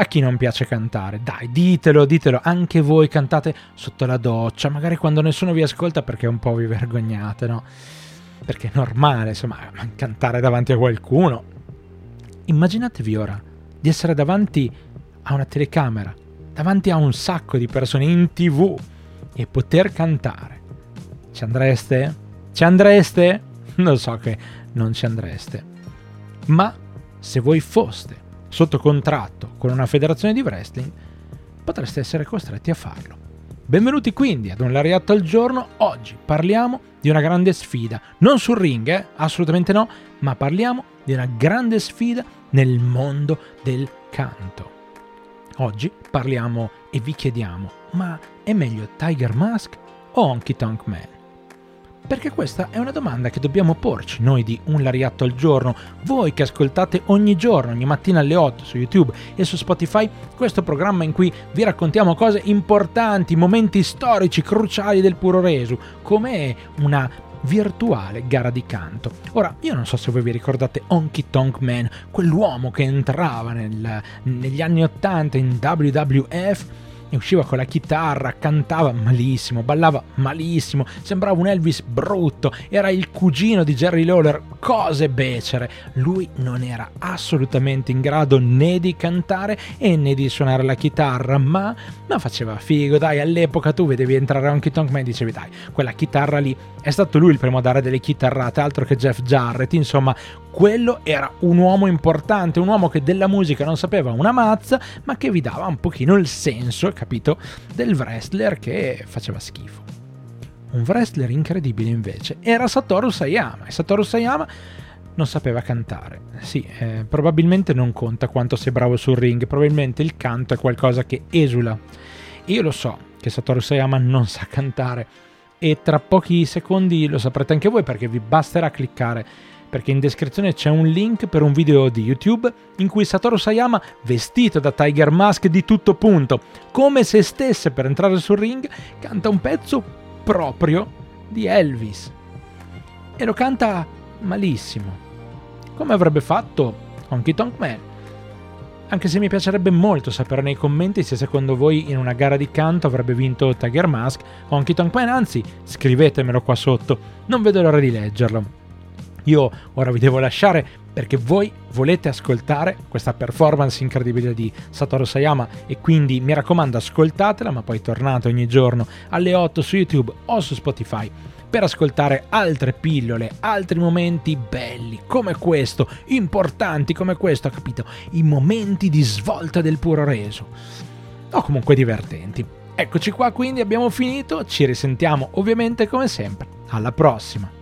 a chi non piace cantare. Dai, ditelo, ditelo, anche voi cantate sotto la doccia, magari quando nessuno vi ascolta perché un po' vi vergognate, no? Perché è normale, insomma, cantare davanti a qualcuno. Immaginatevi ora di essere davanti a una telecamera, davanti a un sacco di persone in tv e poter cantare. Ci andreste? Ci andreste? Lo so che non ci andreste. Ma se voi foste sotto contratto con una federazione di wrestling, potreste essere costretti a farlo. Benvenuti quindi ad un lariatto al giorno. Oggi parliamo di una grande sfida. Non sul ring, eh? assolutamente no, ma parliamo di una grande sfida nel mondo del canto. Oggi parliamo e vi chiediamo, ma è meglio Tiger Mask o Honky Tonk Man? Perché questa è una domanda che dobbiamo porci noi di Un Lariatto al giorno, voi che ascoltate ogni giorno, ogni mattina alle 8 su YouTube e su Spotify, questo programma in cui vi raccontiamo cose importanti, momenti storici, cruciali del puro resu, come una virtuale gara di canto. Ora, io non so se voi vi ricordate Honky Tonk Man, quell'uomo che entrava nel, negli anni 80 in WWF e usciva con la chitarra, cantava malissimo, ballava malissimo, sembrava un Elvis brutto, era il cugino di Jerry Lawler, cose becere. Lui non era assolutamente in grado né di cantare e né di suonare la chitarra, ma, ma faceva figo, dai, all'epoca tu vedevi entrare Honky Tonk Man e dicevi dai, quella chitarra lì, è stato lui il primo a dare delle chitarrate, altro che Jeff Jarrett, insomma, quello era un uomo importante, un uomo che della musica non sapeva una mazza, ma che vi dava un pochino il senso, capito, del wrestler che faceva schifo. Un wrestler incredibile invece era Satoru Sayama e Satoru Sayama non sapeva cantare. Sì, eh, probabilmente non conta quanto sei bravo sul ring, probabilmente il canto è qualcosa che esula. Io lo so che Satoru Sayama non sa cantare e tra pochi secondi lo saprete anche voi perché vi basterà cliccare perché in descrizione c'è un link per un video di YouTube in cui Satoru Sayama, vestito da Tiger Mask di tutto punto, come se stesse per entrare sul ring, canta un pezzo proprio di Elvis. E lo canta malissimo. Come avrebbe fatto Honky Tonk Man. Anche se mi piacerebbe molto sapere nei commenti se secondo voi in una gara di canto avrebbe vinto Tiger Mask o Honky Tonk Man, anzi scrivetemelo qua sotto, non vedo l'ora di leggerlo. Io ora vi devo lasciare perché voi volete ascoltare questa performance incredibile di Satoru Sayama e quindi mi raccomando ascoltatela ma poi tornate ogni giorno alle 8 su YouTube o su Spotify per ascoltare altre pillole, altri momenti belli come questo, importanti come questo, capito? I momenti di svolta del puro reso o comunque divertenti. Eccoci qua quindi abbiamo finito, ci risentiamo ovviamente come sempre. Alla prossima!